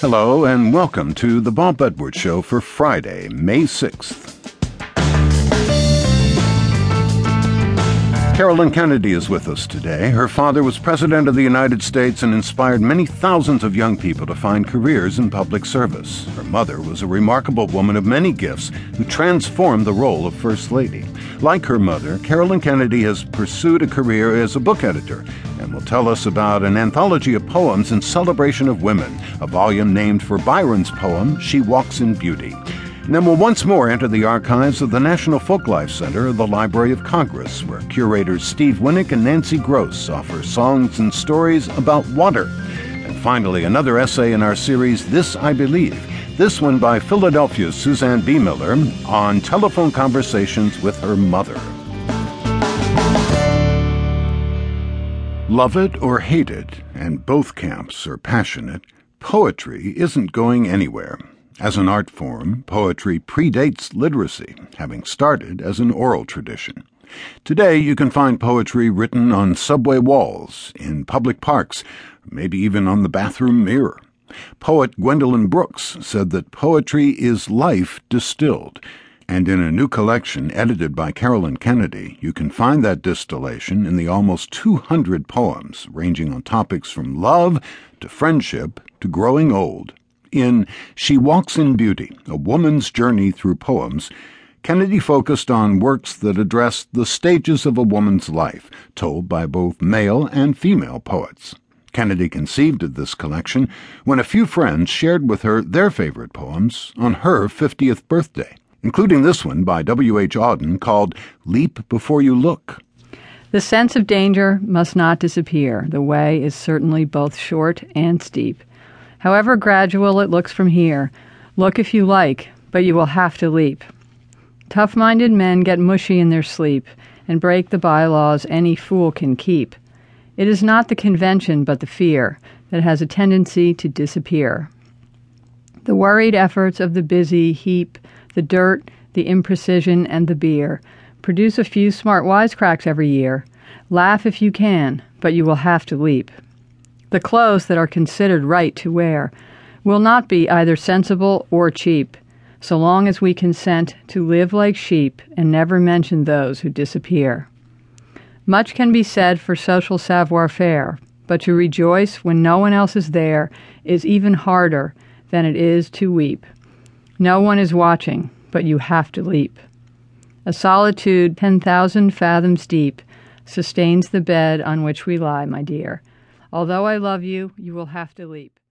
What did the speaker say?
Hello, and welcome to the Bob Edwards Show for Friday, May 6th. Caroline Kennedy is with us today. Her father was President of the United States and inspired many thousands of young people to find careers in public service. Her mother was a remarkable woman of many gifts who transformed the role of First Lady. Like her mother, Caroline Kennedy has pursued a career as a book editor tell us about an anthology of poems in celebration of women, a volume named for Byron's poem, She Walks in Beauty. And then we'll once more enter the archives of the National Folklife Center of the Library of Congress, where curators Steve Winick and Nancy Groce offer songs and stories about water. And finally, another essay in our series, This I Believe. This one by Philadelphia's Suzanne Biemiller on telephone conversations with her mother. Love it or hate it, and both camps are passionate, poetry isn't going anywhere. As an art form, poetry predates literacy, having started as an oral tradition. Today, you can find poetry written on subway walls, in public parks, maybe even on the bathroom mirror. Poet Gwendolyn Brooks said that poetry is life distilled, and in a new collection edited by Caroline Kennedy, you can find that distillation in the almost 200 poems ranging on topics from love to friendship to growing old. In She Walks in Beauty, A Woman's Journey Through Poems, Kennedy focused on works that addressed the stages of a woman's life, told by both male and female poets. Kennedy conceived of this collection when a few friends shared with her their favorite poems on her 50th birthday, including this one by W. H. Auden called Leap Before You Look. The sense of danger must not disappear. The way is certainly both short and steep. However gradual it looks from here, look if you like, but you will have to leap. Tough minded men get mushy in their sleep and break the bylaws any fool can keep. It is not the convention, but the fear that has a tendency to disappear. The worried efforts of the busy heap the dirt, the imprecision, and the beer. Produce a few smart wisecracks every year. Laugh if you can, but you will have to leap. The clothes that are considered right to wear will not be either sensible or cheap, so long as we consent to live like sheep and never mention those who disappear. Much can be said for social savoir faire, but to rejoice when no one else is there is even harder than it is to weep. No one is watching, but you have to leap. A solitude 10,000 fathoms deep sustains the bed on which we lie, my dear. Although I love you, you will have to leap.